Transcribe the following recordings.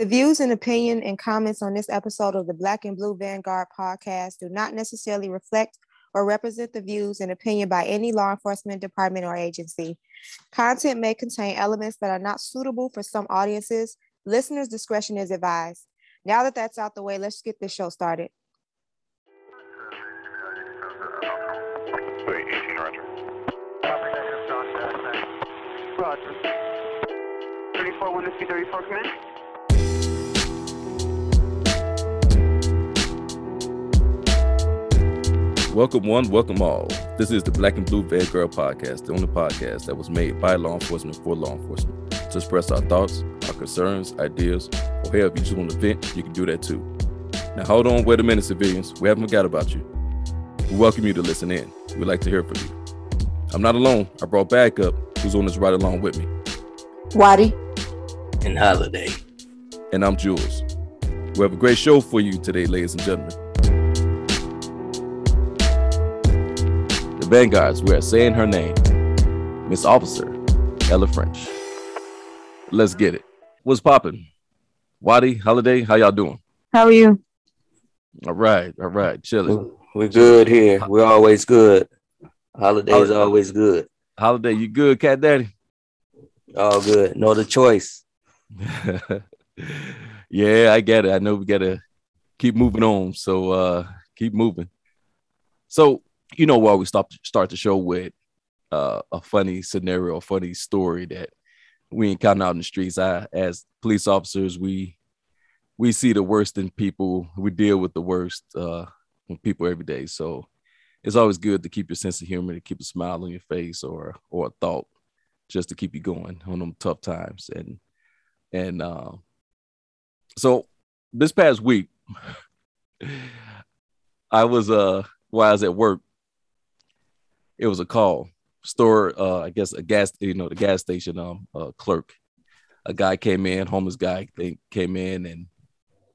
The views and opinion and comments on this episode of the Black and Blue Vanguard podcast do not necessarily reflect or represent the views and opinion by any law enforcement department or agency. Content may contain elements that are not suitable for some audiences. Listeners' discretion is advised. Now that that's out the way, let's get this show started. Wait, 18, Roger. Roger. 34, 1 to 34, come Welcome one, welcome all. This is the Black and Blue Vanguard podcast, the only podcast that was made by law enforcement for law enforcement to express our thoughts, our concerns, ideas, or hell, if you just want to vent, you can do that too. Now, hold on, wait a minute, civilians. We haven't forgot about you. We welcome you to listen in. We'd like to hear from you. I'm not alone. I brought backup, who's on this ride along with me, Watty. and holiday. and I'm Jules. We have a great show for you today, ladies and gentlemen. Vanguards, we are saying her name, Miss Officer Ella French. Let's get it. What's popping? Watty, Holiday, how y'all doing? How are you? All right, all right, chilling. We're good here. We're always good. Holidays Holiday. always good. Holiday, you good, Cat Daddy? All good. No other choice. yeah, I get it. I know we gotta keep moving on. So uh keep moving. So you know we stop start the show with uh a funny scenario, a funny story that we encounter out in the streets. I as police officers, we we see the worst in people. We deal with the worst uh people every day. So it's always good to keep your sense of humor, to keep a smile on your face or or a thought just to keep you going on them tough times. And and uh, so this past week, I was uh while I was at work, it was a call. Store, uh, I guess a gas, you know, the gas station um uh, clerk. A guy came in, homeless guy, they came in and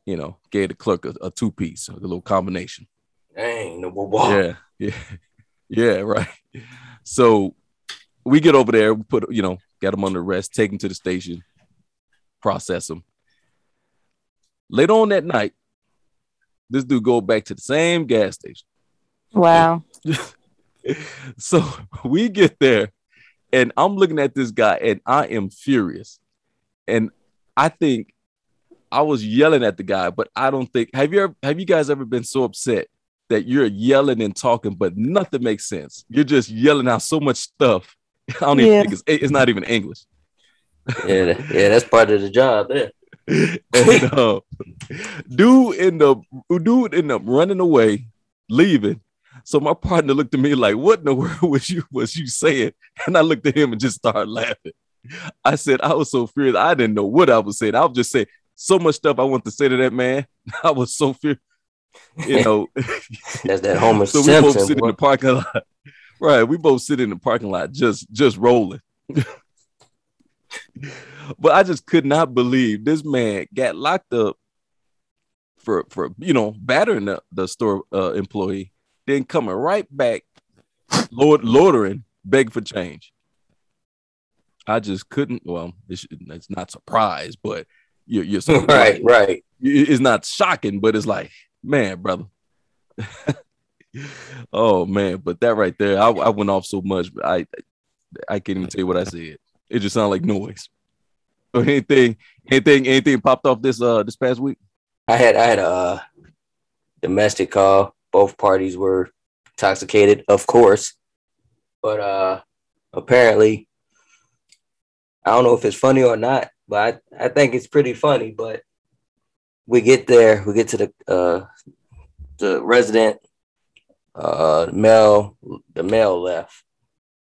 you know gave the clerk a, a two piece, a little combination. Dang, no more. Yeah, yeah, yeah, right. So we get over there, we put you know, get him under arrest, take him to the station, process him. Later on that night, this dude go back to the same gas station. Wow. So we get there, and I'm looking at this guy, and I am furious. And I think I was yelling at the guy, but I don't think have you ever have you guys ever been so upset that you're yelling and talking, but nothing makes sense? You're just yelling out so much stuff. I don't even think it's it's not even English. Yeah, yeah, that's part of the job there. and uh, dude end up dude end up running away, leaving. So my partner looked at me like, "What in the world was you was you saying?" And I looked at him and just started laughing. I said, "I was so furious. I didn't know what I was saying. I was just saying so much stuff I want to say to that man. I was so furious, you know." That's that Homer so we both Simpson. sit in the parking lot, right? We both sit in the parking lot, just just rolling. but I just could not believe this man got locked up for for you know battering the, the store uh, employee, then coming right back, lord loitering, begging for change. I just couldn't. Well, it's, it's not surprised, but you're, you're right, right. it- it's not shocking, but it's like, man, brother. oh man, but that right there, I, I went off so much, but I I can't even tell you what I said. It just sounded like noise. So anything, anything, anything popped off this uh this past week? I had I had a uh, domestic call. Both parties were intoxicated, of course. But uh apparently I don't know if it's funny or not, but I, I think it's pretty funny. But we get there, we get to the uh the resident, uh male the male left.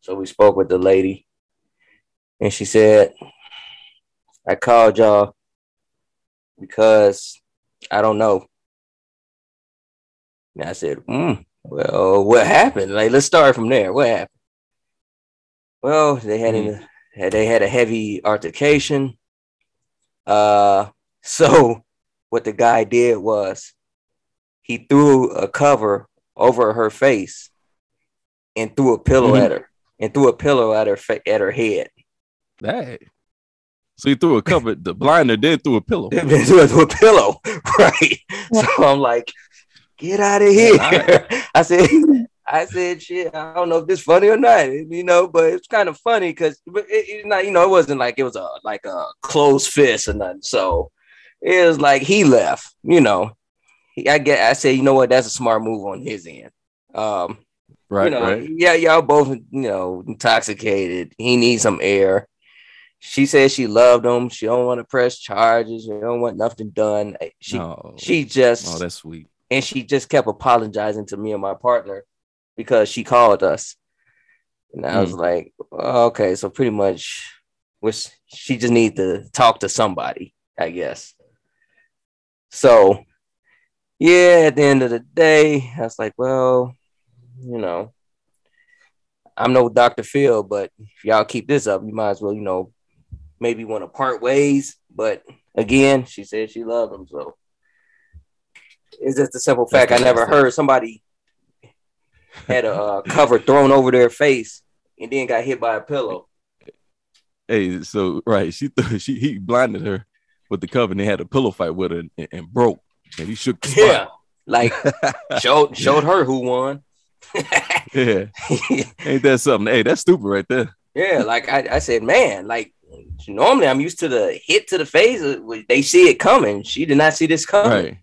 So we spoke with the lady and she said, I called y'all because I don't know. And I said, hmm, well, what happened? Like, let's start from there. What happened? Well, they had an, had they had a heavy altercation. Uh, so what the guy did was he threw a cover over her face and threw a pillow Mhm. at her and threw a pillow at her fa- at her head. That So he threw a cover, the blinder, then threw a pillow. Then threw a pillow, right? So I'm like, get out of here. I said, I said, shit, I don't know if this funny or not, you know, but it's kind of funny because it, it's not, you know, it wasn't like it was a like a closed fist or nothing. So it was like he left, you know. I get I said, you know what, that's a smart move on his end. Um, Right, you know, right. yeah, y'all both, you know, intoxicated. He needs some air. She says she loved him. She don't want to press charges. She don't want nothing done. She oh, she just oh, that's sweet. And she just kept apologizing to me and my partner because she called us. And I was hmm. like, oh, okay, so pretty much which she just need to talk to somebody, I guess. So yeah, at the end of the day, I was like, well, you know, I'm no Dr. Phil, but if y'all keep this up, you might as well, you know, maybe want to part ways. But again, she said she loved him, so it's just a simple fact. I never heard somebody had a uh, cover thrown over their face and then got hit by a pillow. Hey, so right, she th- she he blinded her with the cover and they had a pillow fight with her and, and broke. And he shook. Yeah, like showed showed her who won. Yeah. Ain't that something? Hey, that's stupid right there. yeah, like I, I said, man, like normally I'm used to the hit to the face. uh, They see it coming. She did not see this coming. Right.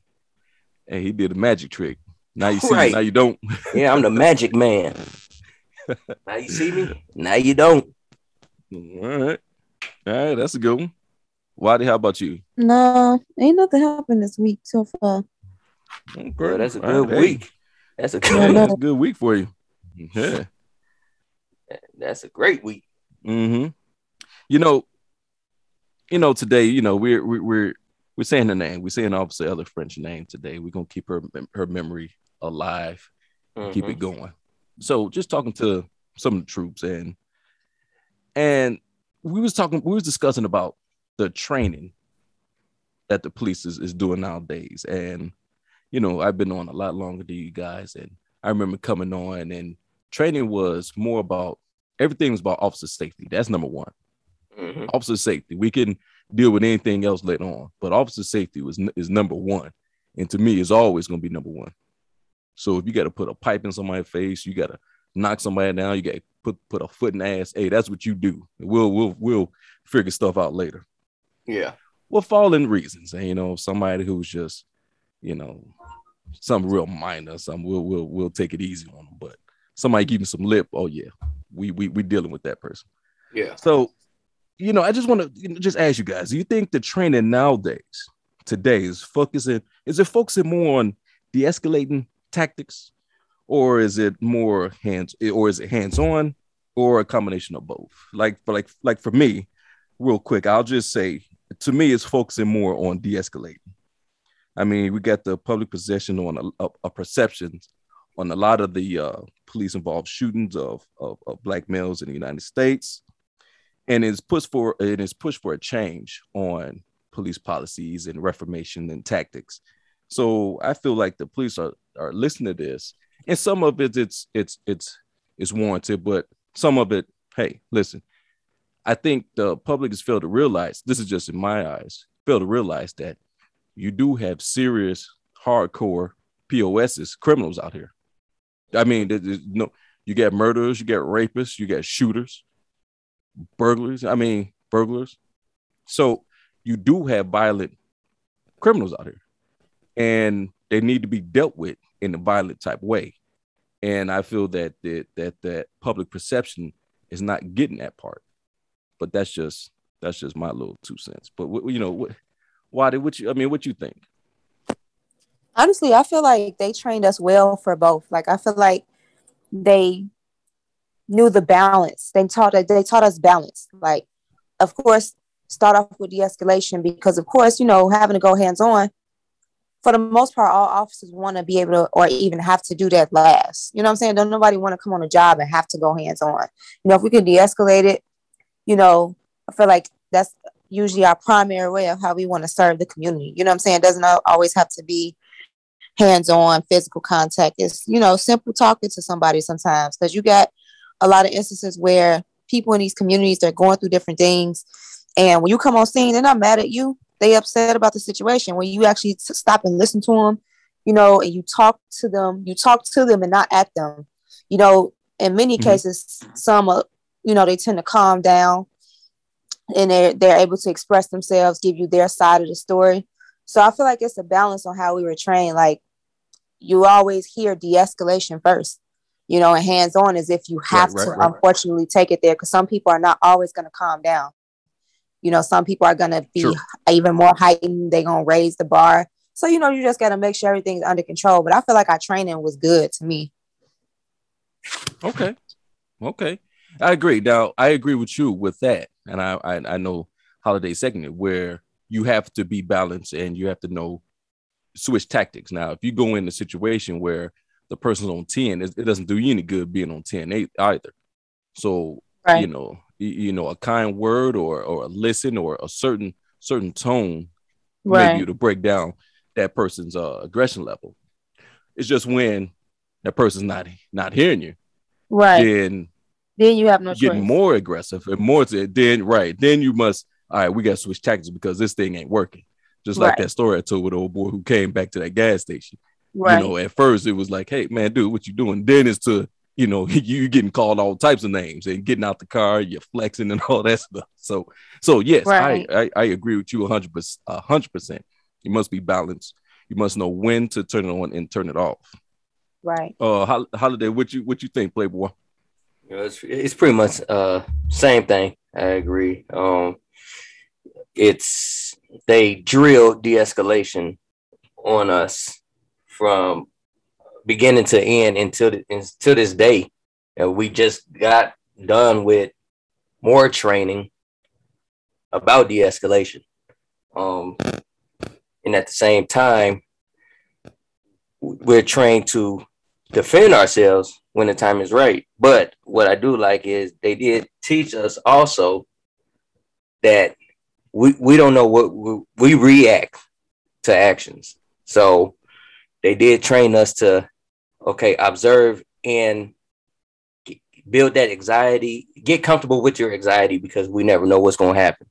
Hey, he did a magic trick. Now you see, Right. now you don't. Yeah, I'm the magic man. now you see me. Now you don't. All right. All right, that's a good one. Watty, how about you? No, ain't nothing happened this week so far. Okay. Bro, that's a good right, hey, week. That's a good. no. That's a good week for you. Yeah. That's a great week. hmm You know, you know, today, you know, we're we're we're saying her name. We're saying obviously other French name today. We're gonna keep her her memory alive, keep Mhm. it going. So just talking to some of the troops and and we was talking, we was discussing about the training that the police is, is doing nowadays. And you know, I've been on a lot longer than you guys, and I remember coming on and training was more about everything was about officer safety. That's number one. Mhm. Officer safety. We can deal with anything else later on, but officer safety was is number one, and to me, is always going to be number one. So if you got to put a pipe in somebody's face, you got to knock somebody down, you got to put put a foot in the ass. Hey, that's what you do. We'll we'll we'll figure stuff out later. Yeah. Well, falling reasons, and you know, somebody who's just, you know, some real minor, some we'll we'll we'll take it easy on them, but somebody giving some lip, oh yeah, we we we dealing with that person. Yeah. So, you know, I just want to just ask you guys: Do you think the training nowadays, today, is focusing? Is it focusing more on de-escalating tactics, or is it more hands, or is it hands-on, or a combination of both? Like, for like, like for me, real quick, I'll just say, to me, it's focusing more on de-escalating. I mean, we got the public possession on a, a, a perceptions on a lot of the uh, police involved shootings of, of, of black males in the United States and it's pushed for it is pushed for a change on police policies and reformation and tactics. So I feel like the police are are listening to this, and some of it it's it's it's it's warranted, but some of it, hey, listen, I think the public has failed to realize this is just in my eyes, failed to realize that you do have serious hardcore POSs criminals out here. I mean, no you got murderers, you got rapists, you got shooters burglars. I mean, burglars. So you do have violent criminals out here, and they need to be dealt with in a violent type way. And I feel that that that that public perception is not getting that part. But that's just that's just my little two cents. But you know what? Watty, what you? I mean, what you think? honestly, I feel like they trained us well for both. Like I feel like they knew the balance. They taught they taught us balance. Like, of course, start off with de-escalation because of course, you know, having to go hands-on, for the most part, all officers want to be able to or even have to do that last. You know what I'm saying? Don't nobody want to come on a job and have to go hands-on. You know, if we can de-escalate it, you know, I feel like that's usually our primary way of how we want to serve the community. You know what I'm saying? It doesn't always have to be hands-on physical contact it's you know simple talking to somebody sometimes because you got a lot of instances where people in these communities they're going through different things And when you come on scene, they're not mad at you. They upset about the situation. When you actually stop and listen to them, you know, and you talk to them, you talk to them and not at them. You know, in many Mhm. cases, some, uh, you know, they tend to calm down and they're they're able to express themselves, give you their side of the story. So I feel like it's a balance on how we were trained. Like you always hear de-escalation first, you know, and hands-on as if you have right, to right. unfortunately take it there because some people are not always going to calm down. You know, some people are going to be Sure. even more heightened. They're going to raise the bar. So, you know, you just got to make sure everything's under control. But I feel like our training was good to me. Okay. Okay. I agree. Now I agree with you with that. And I I, I know holiday seconded where you have to be balanced and you have to know switch tactics. Now, if you go in a situation where the person's on 10, it, it doesn't do you any good being on 10 eight either. So you know, you, you know, a kind word or or a listen or a certain certain tone maybe to break down that person's uh, aggression level. It's just when that person's not not hearing you, Right. then Then you have no choice. getting more aggressive and more to then right then you must all right we got to switch tactics because this thing ain't working just like Right. that story i told with the old boy who came back to that gas station right. you know at first it was like hey man dude what you doing then it's to you know you getting called all types of names and getting out the car you're flexing and all that stuff so so yes Right. I, I i agree with you 100 percent 100 percent you must be balanced you must know when to turn it on and turn it off right. uh holiday what you what you think playboy You know, it's, it's pretty much uh same thing. I agree. Um, it's they drill de-escalation on us from beginning to end until until this day, and we just got done with more training about de-escalation. Um, and at the same time, we're trained to defend ourselves when the time is right. But what I do like is they did teach us also that we we don't know what we, we react to actions. So they did train us to okay, observe and build that anxiety, get comfortable with your anxiety because we never know what's going to happen.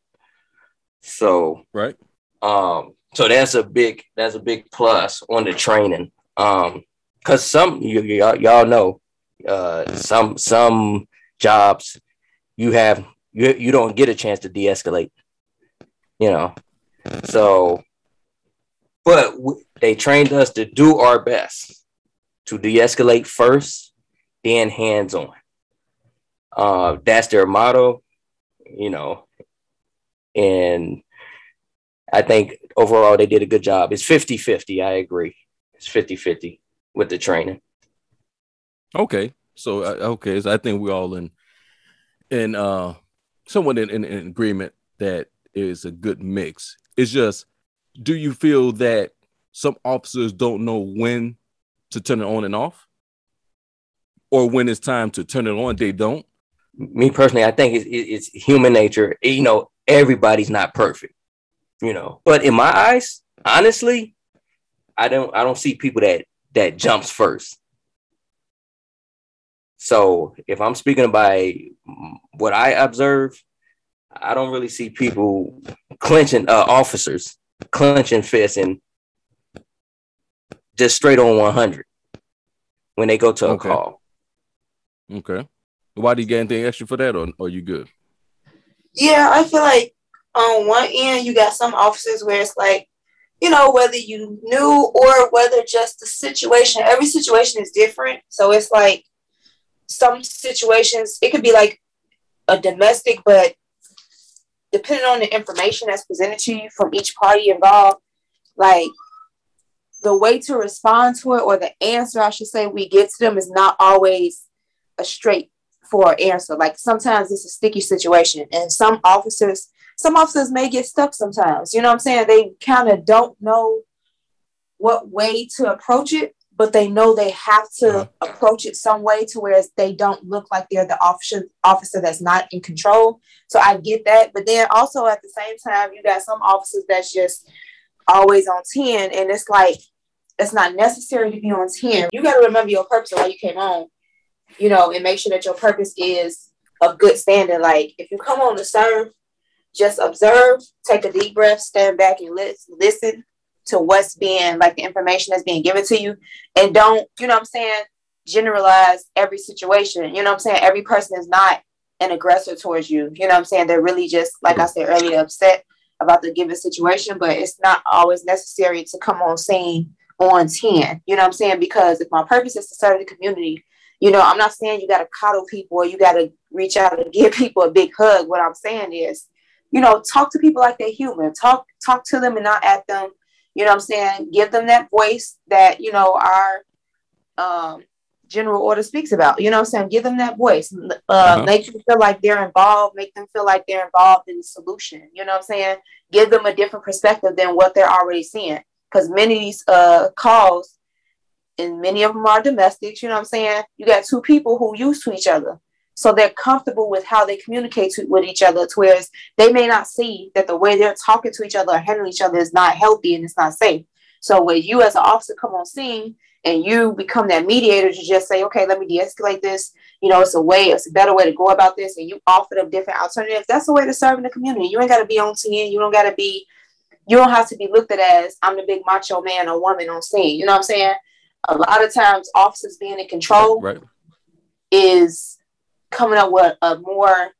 So right um, so that's a big that's a big plus on the training. Um, cause some you, y'all, y'all know, uh, some some jobs you have you you don't get a chance to de-escalate. You know, so but w- they trained us to do our best to de-escalate first, then hands on. Uh, that's their motto, you know, and I think overall they did a good job. It's 50 50. I agree. It's 50 50 with the training. Okay, so uh, okay, so I think we're all in in uh somewhat in, in, in agreement that is a good mix. It's just, do you feel that some officers don't know when to turn it on and off, or when it's time to turn it on, they don't? Me personally, I think it's, it's human nature. You know, everybody's not perfect, you know, but in my eyes, honestly, I don't I don't see people that that jumps first. So if I'm speaking by what I observe, I don't really see people clenching uh, officers clenching fists and just straight on 100 when they go to a Okay. call. Okay, why do you get anything extra for that, or, or you good? Yeah, I feel like on one end you got some officers where it's like, you know, whether you knew or whether just the situation, every situation is different. So it's like some situations, it could be like a domestic, but depending on the information that's presented to you from each party involved, like the way to respond to it or the answer I should say we get to them is not always a straight for answer. Like sometimes it's a sticky situation, and some officers, some officers may get stuck sometimes. You know what I'm saying? They kind of don't know what way to approach it, but they know they have to Uh-huh. approach it some way to where they don't look like they're the officer officer that's not in control. So I get that, but then also at the same time, you got some officers that's just always on 10, and it's like it's not necessary to be on 10. You got to remember your purpose and why you came on you know, and make sure that your purpose is of good standing. Like if you come on to serve, just observe, take a deep breath, stand back and listen to what's being like the information that's being given to you. And don't, you know what I'm saying, generalize every situation. You know what I'm saying? Every person is not an aggressor towards you. You know what I'm saying? They're really just, like I said earlier, upset about the given situation, but it's not always necessary to come on scene on 10. You know what I'm saying? Because if my purpose is to serve the community, you know, I'm not saying you got to coddle people or you got to reach out and give people a big hug. What I'm saying is, you know, talk to people like they're human. Talk talk to them and not at them. You know what I'm saying? Give them that voice that, you know, our um, general order speaks about. You know what I'm saying? Give them that voice. Uh, uh-huh. Make them feel like they're involved. Make them feel like they're involved in the solution. You know what I'm saying? Give them a different perspective than what they're already seeing. Because many of these uh, calls, and many of them are domestics, you know what I'm saying? You got two people who used to each other. So they're comfortable with how they communicate to, with each other, whereas they may not see that the way they're talking to each other or handling each other is not healthy and it's not safe. So when you as an officer come on scene and you become that mediator to just say, okay, let me de-escalate this. You know, it's a way, it's a better way to go about this, and you offer them different alternatives. That's a way to serve in the community. You ain't got to be on scene. You don't got to be, you don't have to be looked at as I'm the big macho man or woman on scene. You know what I'm saying? A lot of times, officers being in control right. is coming up with a more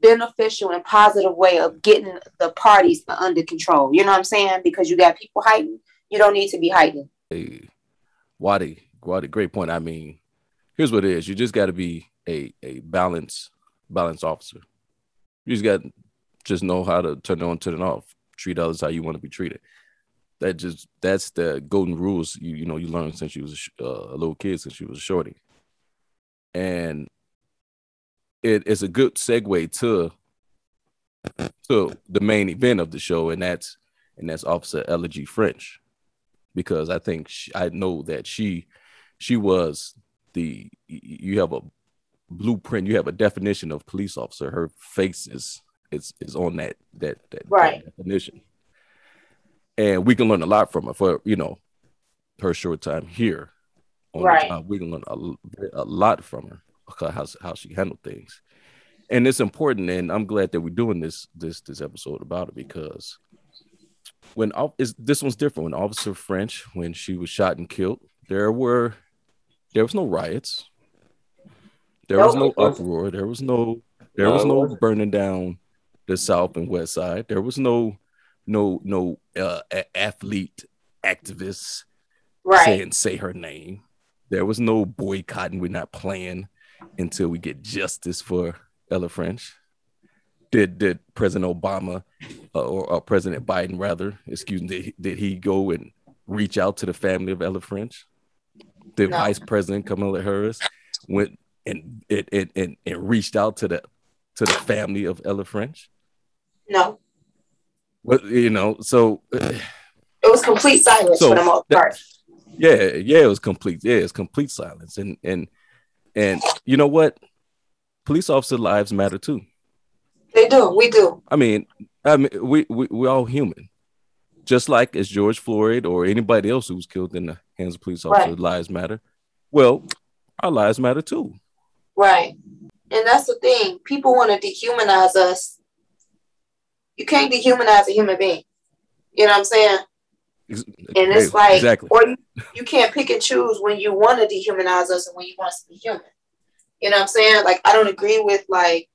beneficial and positive way of getting the parties under control. You know what I'm saying? Because you got people hiding you don't need to be hiding. Hey, Watty, Watty, great point. I mean, here's what it is. You just got to be a a balance balance officer. You just got just know how to turn on, turn it off. Treat others how you want to be treated. That just that's the golden rules you you know you learned since you was a, uh, a little kid, since you was a shorty, and it is a good segue to to the main event of the show, and that's and that's Officer Elegy French because I think she, I know that she she was the you have a blueprint, you have a definition of police officer. Her face is is is on that that that, right. that definition, and we can learn a lot from her for you know her short time here. right, job, we can learn a, a lot from her because how how she handled things, and it's important. And I'm glad that we're doing this this this episode about it because when is this one's different. When Officer French, when she was shot and killed, there were there was no riots. There was no uproar. There was no there was no burning down the south and west side. There was no no no uh, athlete activists right. saying say her name. There was no boycotting. We're not playing until we get justice for Ella French did did President Obama uh, or, or, President Biden rather, excuse me, did, did, he go and reach out to the family of Ella French? The no. Vice President Kamala Harris went and it and, and, and reached out to the to the family of Ella French? No. What you know, so it was complete silence so for the most part. Yeah, yeah, it was complete. Yeah, it's complete silence, and and and you know what? Police officer lives matter too. They do. We do. I mean, I mean, we we we're all human, just like as George Floyd or anybody else who was killed in the hands of police officers. Right. Lives matter. Well, our lives matter too. Right, and that's the thing. People want to dehumanize us. You can't dehumanize a human being. You know what I'm saying? And it's like, exactly. or you, you can't pick and choose when you want to dehumanize us and when you want us to be human. You know what I'm saying? Like, I don't agree with like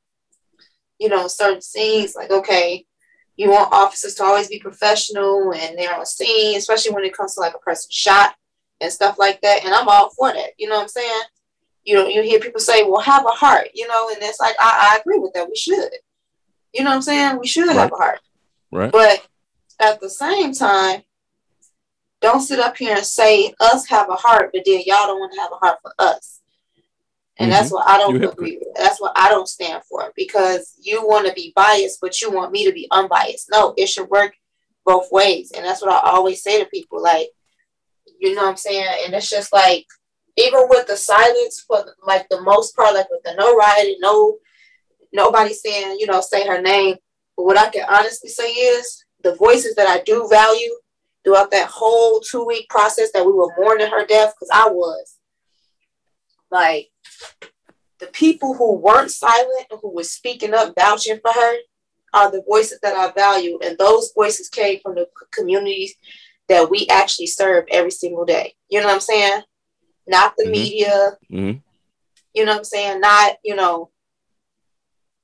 you know, certain scenes, like, okay, you want officers to always be professional and they're on scene, especially when it comes to like a person shot and stuff like that. And I'm all for that. You know what I'm saying? You know, you hear people say, well, have a heart, you know, and it's like, I, I agree with that. We should. You know what I'm saying? We should right. have a heart. Right. But at the same time, don't sit up here and say us have a heart, but then y'all don't want to have a heart for us. And mm-hmm. that's what I don't agree with. That's what I don't stand for because you want to be biased, but you want me to be unbiased. No, it should work both ways. And that's what I always say to people. Like, you know what I'm saying? And it's just like, even with the silence for like the most part, like with the no rioting, no nobody saying, you know, say her name. But what I can honestly say is the voices that I do value throughout that whole two week process that we were mourning her death, because I was like the people who weren't silent and who were speaking up, vouching for her, are the voices that I value. And those voices came from the communities that we actually serve every single day. You know what I'm saying? Not the Mhm. media, Mhm. you know what I'm saying? Not, you know,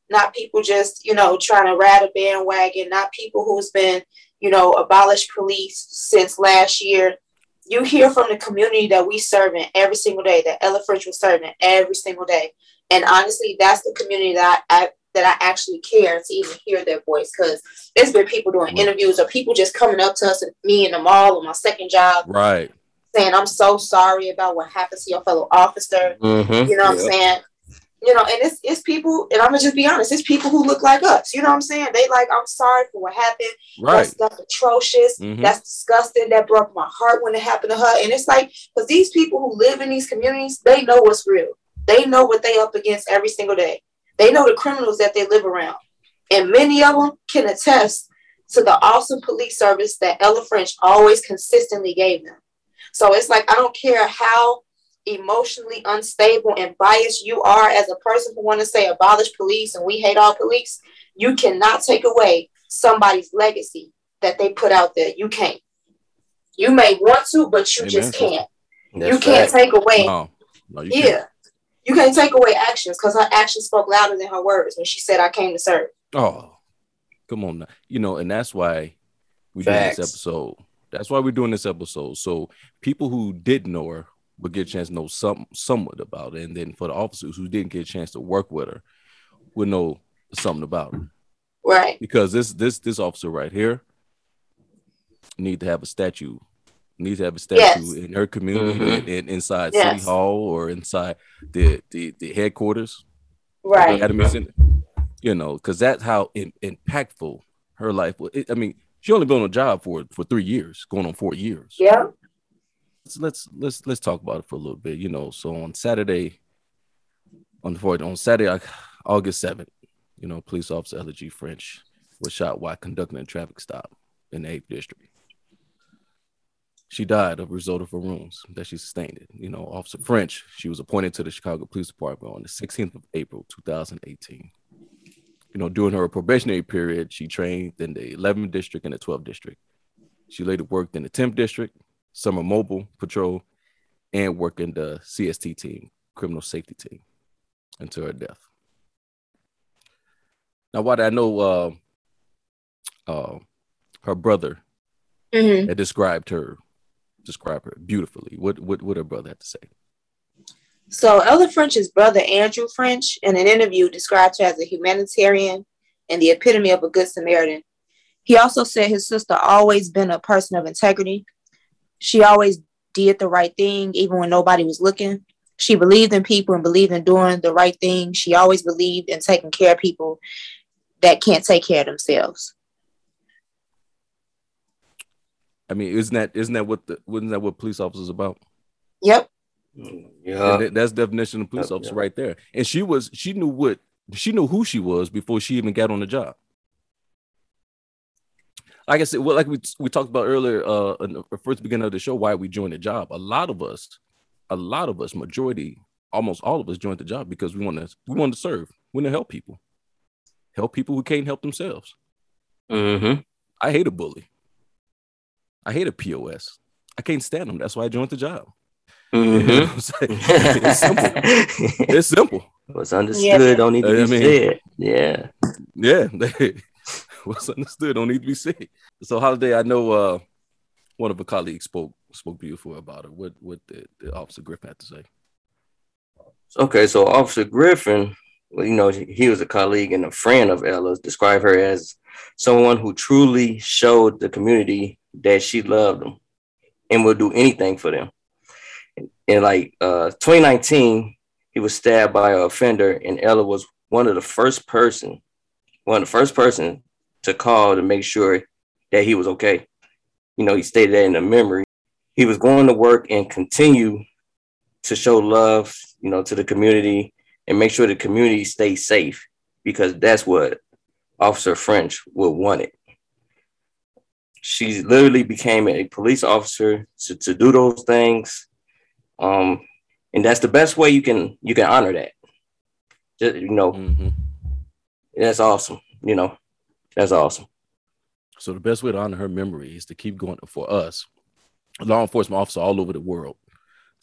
not people just, you know, trying to ride a bandwagon, not people who's been, you know, abolished police since last year. You hear from the community that we serve in every single day, that Ella French was serving every single day. And honestly, that's the community that I, I that I actually care to even hear their voice. Cause there's been people doing Right. interviews or people just coming up to us and me in the mall on my second job Right. saying, I'm so sorry about what happened to your fellow officer. Mhm. You know what I'm saying? You know, and it's it's people, and I'm gonna just be honest, it's people who look like us. You know what I'm saying? They like, I'm sorry for what happened. That Right. stuff atrocious. Mhm. That's disgusting. That broke my heart when it happened to her. And it's like, because these people who live in these communities, they know what's real. They know what they up against every single day. They know the criminals that they live around. And many of them can attest to the awesome police service that Ella French always consistently gave them. So it's like I don't care how emotionally unstable and biased you are as a person who want to say abolish police and we hate all police, you cannot take away somebody's legacy that they put out there. You can't. You may want to, but you Amen. just can't. That's you can't fact. take away. No. No, you yeah. can't. You can't take away actions because her actions spoke louder than her words when she said, I came to serve. Oh, come on now. You know, and that's why we doing this episode. That's why we're doing this episode. So people who didn't know her would get a chance to know some somewhat about it. And then for the officers who didn't get a chance to work with her would know something about her. Right. Because this this this officer right here need to have a statue. Needs to have a statue Yes. in her community Mhm. and, and inside Yes. City Hall or inside the the, the headquarters. Right. Academy Center. You know, because that's how in, impactful her life was. It- I mean, she only been on a job for for three years, going on four years. Yeah. Let's let's let's talk about it for a little bit. You know, so on Saturday, on the fourth, on Saturday, August seventh, you know, police officer L.G. French was shot while conducting a traffic stop in the eighth district. She died of a result of her wounds that she sustained. It. You know, Officer French, she was appointed to the Chicago Police Department on the 16th of April, 2018. You know, during her probationary period, she trained in the 11th district and the 12th district. She later worked in the 10th district, summer mobile patrol, and working the CST team, criminal safety team, until her death. Now, what I know, uh, uh, her brother hmm that described her, described her beautifully. What what what her brother had to say? So Ella French's brother Andrew French, in an interview, described her as a humanitarian and the epitome of a good Samaritan. He also said his sister always been a person of integrity. She always did the right thing, even when nobody was looking. She believed in people and believed in doing the right thing. She always believed in taking care of people that can't take care of themselves. I mean, isn't that isn't that what the wasn't that what police officers about? Yep. Yeah. And that- that's definition of police Yep, officer yeah. right there. And she was she knew what she knew who she was before she even got on the job. Like I said, well, like we we talked about earlier, uh, in the first beginning of the show, why we joined the job. A lot of us, a lot of us, majority, almost all of us joined the job because we want to we want to serve, we want to help people, help people who can't help themselves. Mm-hmm. I hate a bully. I hate a POS. I can't stand them. That's why I joined the job. Mm-hmm. what I'm it's simple. It's simple. What's understood don't need to be I mean- said. Yeah. Yeah. What's understood don't need to be said. So holiday, I know uh one of her colleagues spoke spoke beautiful about her. What what the, the officer Griffin had to say. Okay, so Officer Griffin, well, you know, he was a colleague and a friend of Ella's, described her as someone who truly showed the community that she loved them and would do anything for them. In like uh 2019, he was stabbed by an offender, and Ella was one of the first person, one of the first person to call to make sure that he was okay. You know, he stated that in the memory. He was going to work and continue to show love, you know, to the community and make sure the community stays safe because that's what Officer French would want it. She literally became a police officer to, to do those things. Um, and that's the best way you can you can honor that. Just, you know, Mhm. that's awesome. You know, that's awesome. So the best way to honor her memory is to keep going for us, law enforcement officers all over the world,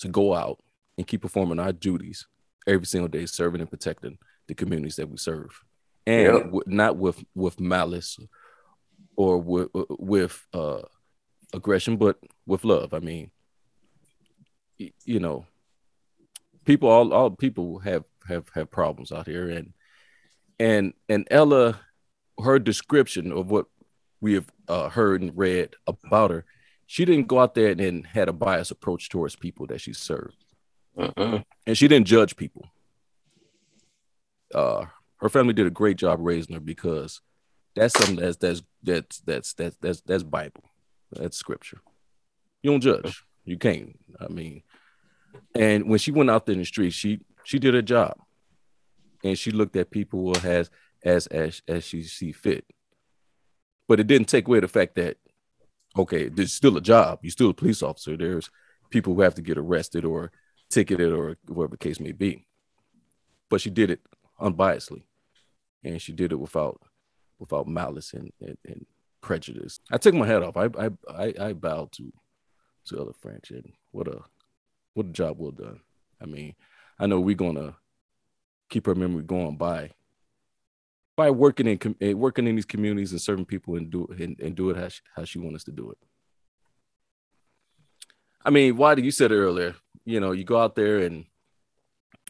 to go out and keep performing our duties every single day, serving and protecting the communities that we serve, and Yep. w- not with with malice or with with uh, aggression, but with love. I mean, y- you know, people all all people have have have problems out here, and and and Ella, her description of what we have uh, heard and read about her, she didn't go out there and, and had a biased approach towards people that she served, Mm-mm. and she didn't judge people. Uh, her family did a great job raising her because that's something that's that's that's that's that's that's, that's Bible, that's scripture. You don't judge, you can't. I mean, and when she went out there in the street, she she did her job, and she looked at people as as as as she see fit. But it didn't take away the fact that okay, there's still a job. You're still a police officer. There's people who have to get arrested or ticketed or whatever the case may be. But she did it unbiasedly, and she did it without without malice and, and, and prejudice. I took my hat off. I I I, I to to Ella French, and what a what a job well done. I mean, I know we're gonna keep her memory going by by working in com- eh, working in these communities and serving people and do and, and do it how she, how she wants us to do it. I mean, why did you said it earlier? You know, you go out there and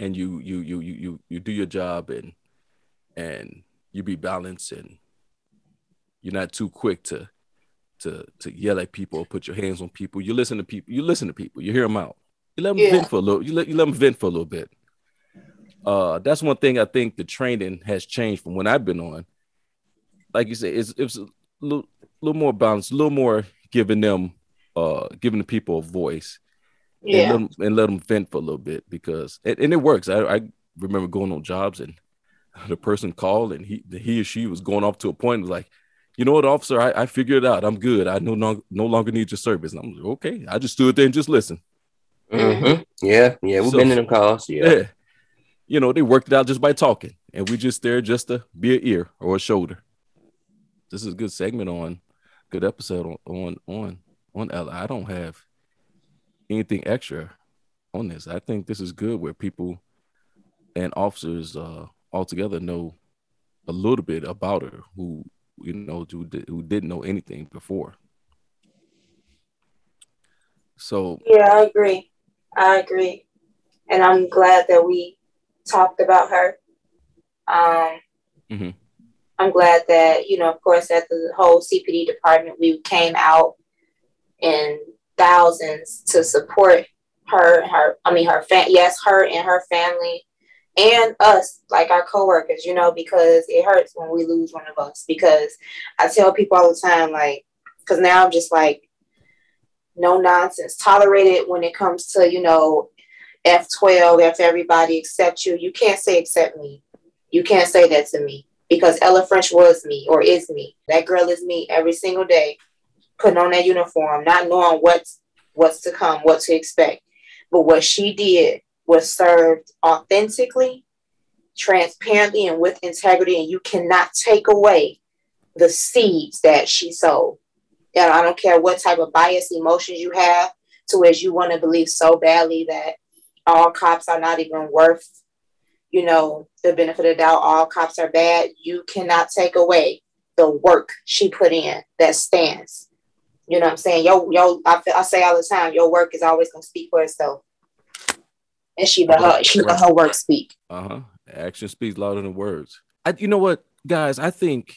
and you you you you you you do your job and and you be balanced and you're not too quick to to to yell at people or put your hands on people. You listen to people. You listen to people. You hear them out. You let them Yeah. vent for a little. You let you let them vent for a little bit. Uh, that's one thing I think the training has changed from when I've been on. Like you said, it's it's a little, little more balanced, a little more giving them uh giving the people a voice and Yeah. let them, and let them vent for a little bit because and, and it works. I, I remember going on jobs and the person called and he he or she was going off to a point was like, you know what, officer, I, I figured it out. I'm good. I no no no longer need your service. And I'm like, okay. I just stood there and just listened. Mm-hmm. Yeah, yeah, we've So- been in them calls. Yeah. Yeah. You know, they worked it out just by talking. And we just there just to be an ear or a shoulder. This is a good segment on good episode on on on on Ella. I don't have anything extra on this. I think this is good where people and officers uh all together know a little bit about her who you know who, who didn't know anything before. So Yeah, I agree. I agree. And I'm glad that we talked about her. Um, Mhm. I'm glad that, you know, of course, at the whole CPD department, we came out in thousands to support her, her, I mean, her, fa- yes, her and her family and us, like our coworkers, you know, because it hurts when we lose one of us. Because I tell people all the time, like, because now I'm just like, no nonsense, tolerated when it comes to, you know, F12, if everybody except you. You can't say accept me. You can't say that to me because Ella French was me or is me. That girl is me every single day, putting on that uniform, not knowing what's what's to come, what to expect. But what she did was served authentically, transparently, and with integrity, and you cannot take away the seeds that she sowed. And I don't care what type of bias emotions you have to where you want to believe so badly that all cops are not even worth, you know, the benefit of the doubt, all cops are bad. You cannot take away the work she put in that stands. You know what I'm saying? Yo, yo, I, I say all the time, your work is always gonna speak for itself. And she let her she let her work speak. Uh huh. Action speaks louder than words. I, you know what, guys? I think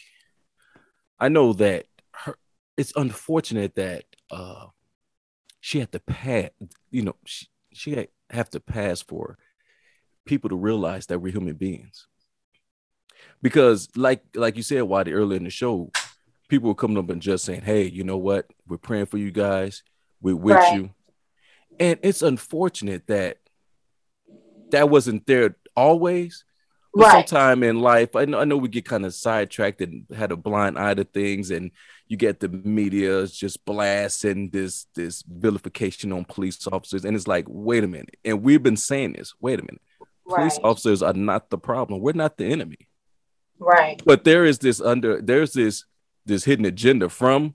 I know that her. It's unfortunate that uh, she had to pass. You know, she she had, have to pass for people to realize that we're human beings. Because, like like you said, Watty, earlier in the show, people were coming up and just saying, "Hey, you know what? We're praying for you guys. We're with Right. you." And it's unfortunate that that wasn't there always. But Right. sometime in life, I know, I know we get kind of sidetracked and had a blind eye to things, and you get the media just blasting this this vilification on police officers, and it's like, wait a minute, and we've been saying this. Wait a minute, Police Right. officers are not the problem. We're not the enemy. Right. But there is this under there's this this hidden agenda from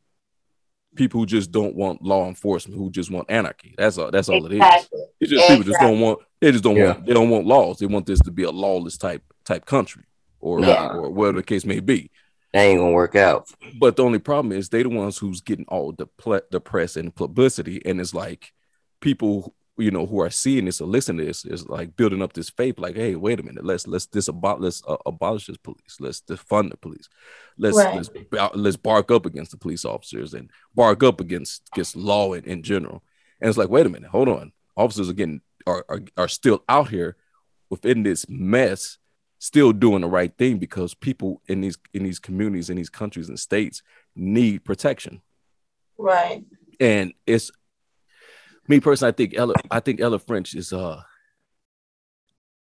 people who just don't want law enforcement, who just want anarchy. That's all. That's all it is. Exactly. It's just people just don't want. They just don't Yeah. want. They don't want laws. They want this to be a lawless type type country, or Yeah. or whatever the case may be. That ain't gonna work out. But the only problem is they the ones who's getting all the ple- the press and publicity, and it's like people you know who are seeing this or listening to this is like building up this faith. Like, hey, wait a minute, let's let's disabolish let's uh, abolish this police. Let's defund the police. Let's Right. let's ba- let's bark up against the police officers and bark up against against law in, in general. And it's like, wait a minute, hold on. Officers are getting are, are are still out here within this mess still doing the right thing because people in these in these communities in these countries and states need protection. Right. and it's me personally i think ella i think ella french is uh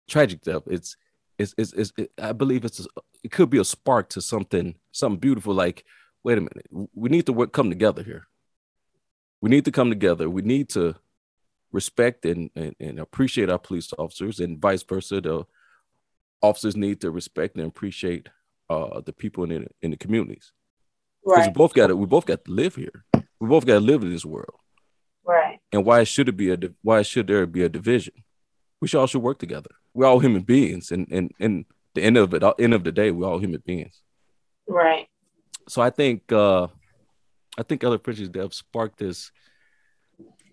tragic death it's it's it's, it's it, i believe it's a, it could be a spark to something something beautiful like wait a minute we need to work come together here. We need to come together. We need to respect and, and, and appreciate our police officers and vice versa the officers need to respect and appreciate uh the people in the, in the communities. Because we Right. both got to we both got to live here. We both got to live in this world. Right. and why should it be a why should there be a division? We should all should work together. We're all human beings and and and the end of it end of the day we're all human beings. Right. so i think uh i think other ella French's have sparked this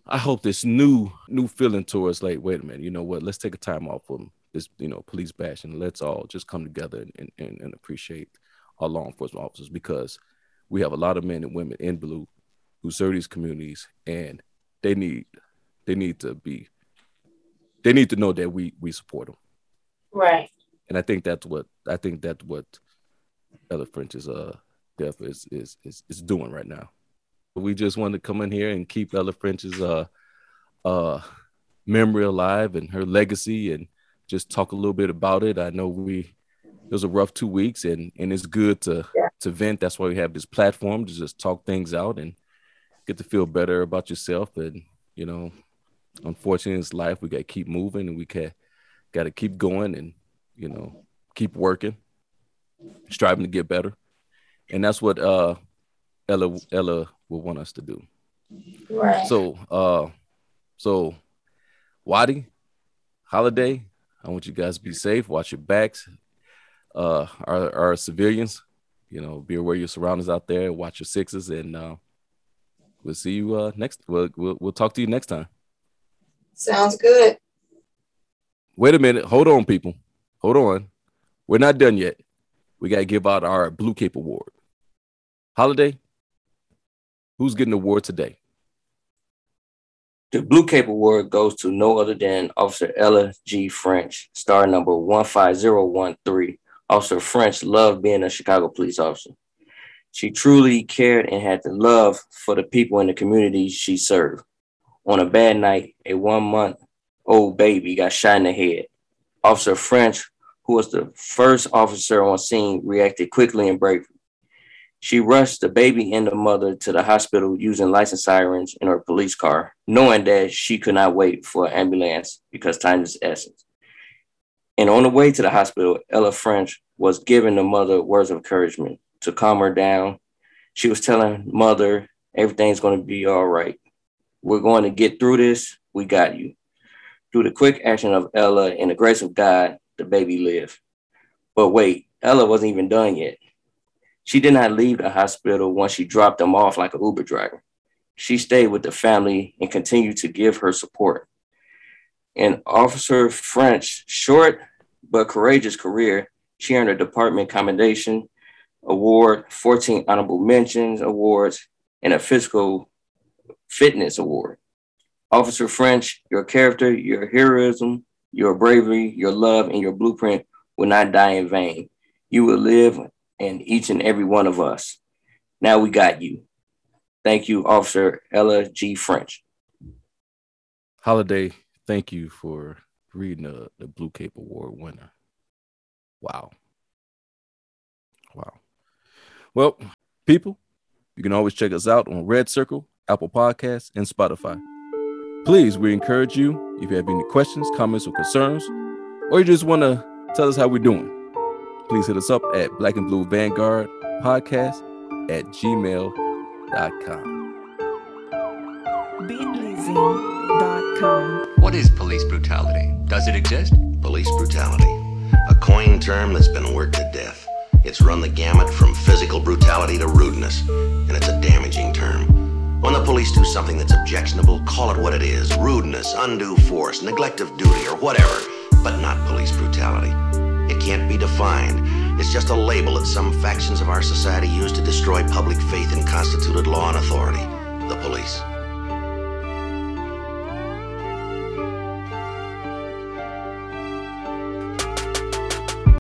i hope this new new feeling towards like wait a minute you know what? Let's take a time off from this you know police bashing let's all just come together and, and, and appreciate our law enforcement officers because we have a lot of men and women in blue who serve these communities and they need they need to be they need to know that we we support them Right. and i think that's what i think that's what ella french's uh death is is is, is doing right now we just wanted to come in here and keep ella french's uh uh memory alive and her legacy and just talk a little bit about it. I know we it was a rough two weeks and and it's good to Yeah. to vent. That's why we have this platform to just talk things out and get to feel better about yourself. And you know unfortunately it's life we got to keep moving and we can got to keep going and you know keep working striving to get better. And that's what uh ella ella will want us to do. Right. so uh so Watty holiday i want you guys to be safe watch your backs uh our, our civilians you know be aware of your surroundings out there watch your sixes and uh we'll see you uh next we'll, we'll, we'll talk to you next time Sounds good. Wait a minute. Hold on, people. Hold on. We're not done yet. We got to give out our Blue Cape Award. Holiday, who's getting the award today? The Blue Cape Award goes to no other than Officer Ella G. French, star number 15013. Officer French loved being a Chicago police officer. She truly cared and had the love for the people in the community she served. On a bad night, a one month old baby got shot in the head. Officer French, who was the first officer on scene, reacted quickly and bravely. She rushed the baby and the mother to the hospital using license sirens in her police car, knowing that she could not wait for an ambulance because time is essence. And on the way to the hospital, Ella French was giving the mother words of encouragement to calm her down. She was telling mother, everything's going to be all right. We're going to get through this. We got you. Through the quick action of Ella and the grace of God, the baby lived. But wait, Ella wasn't even done yet. She did not leave the hospital once she dropped them off like an Uber driver. She stayed with the family and continued to give her support. In Officer French's short but courageous career, she earned a department commendation award, 14 honorable mentions awards, and a physical fitness award. Officer French, your character, your heroism, your bravery, your love, and your blueprint will not die in vain. You will live in each and every one of us. Now we got you. Thank you, Officer Ella G. French. Holiday, thank you for reading the, the Blue Cape Award winner. Wow. Wow. Well, people, you can always check us out on Red Circle, Apple Podcasts, and Spotify. Please, we encourage you, if you have any questions, comments, or concerns, or you just want to tell us how we're doing, please hit us up at Black and Blue Vanguard Podcast at gmail.com. Beatlizine.com. What is police brutality? Does it exist? Police brutality. A coined term that's been worked to death. It's run the gamut from physical brutality to rudeness, and it's a damaging term. When the police do something that's objectionable, call it what it is rudeness, undue force, neglect of duty, or whatever, but not police brutality. It can't be defined. It's just a label that some factions of our society use to destroy public faith in constituted law and authority the police.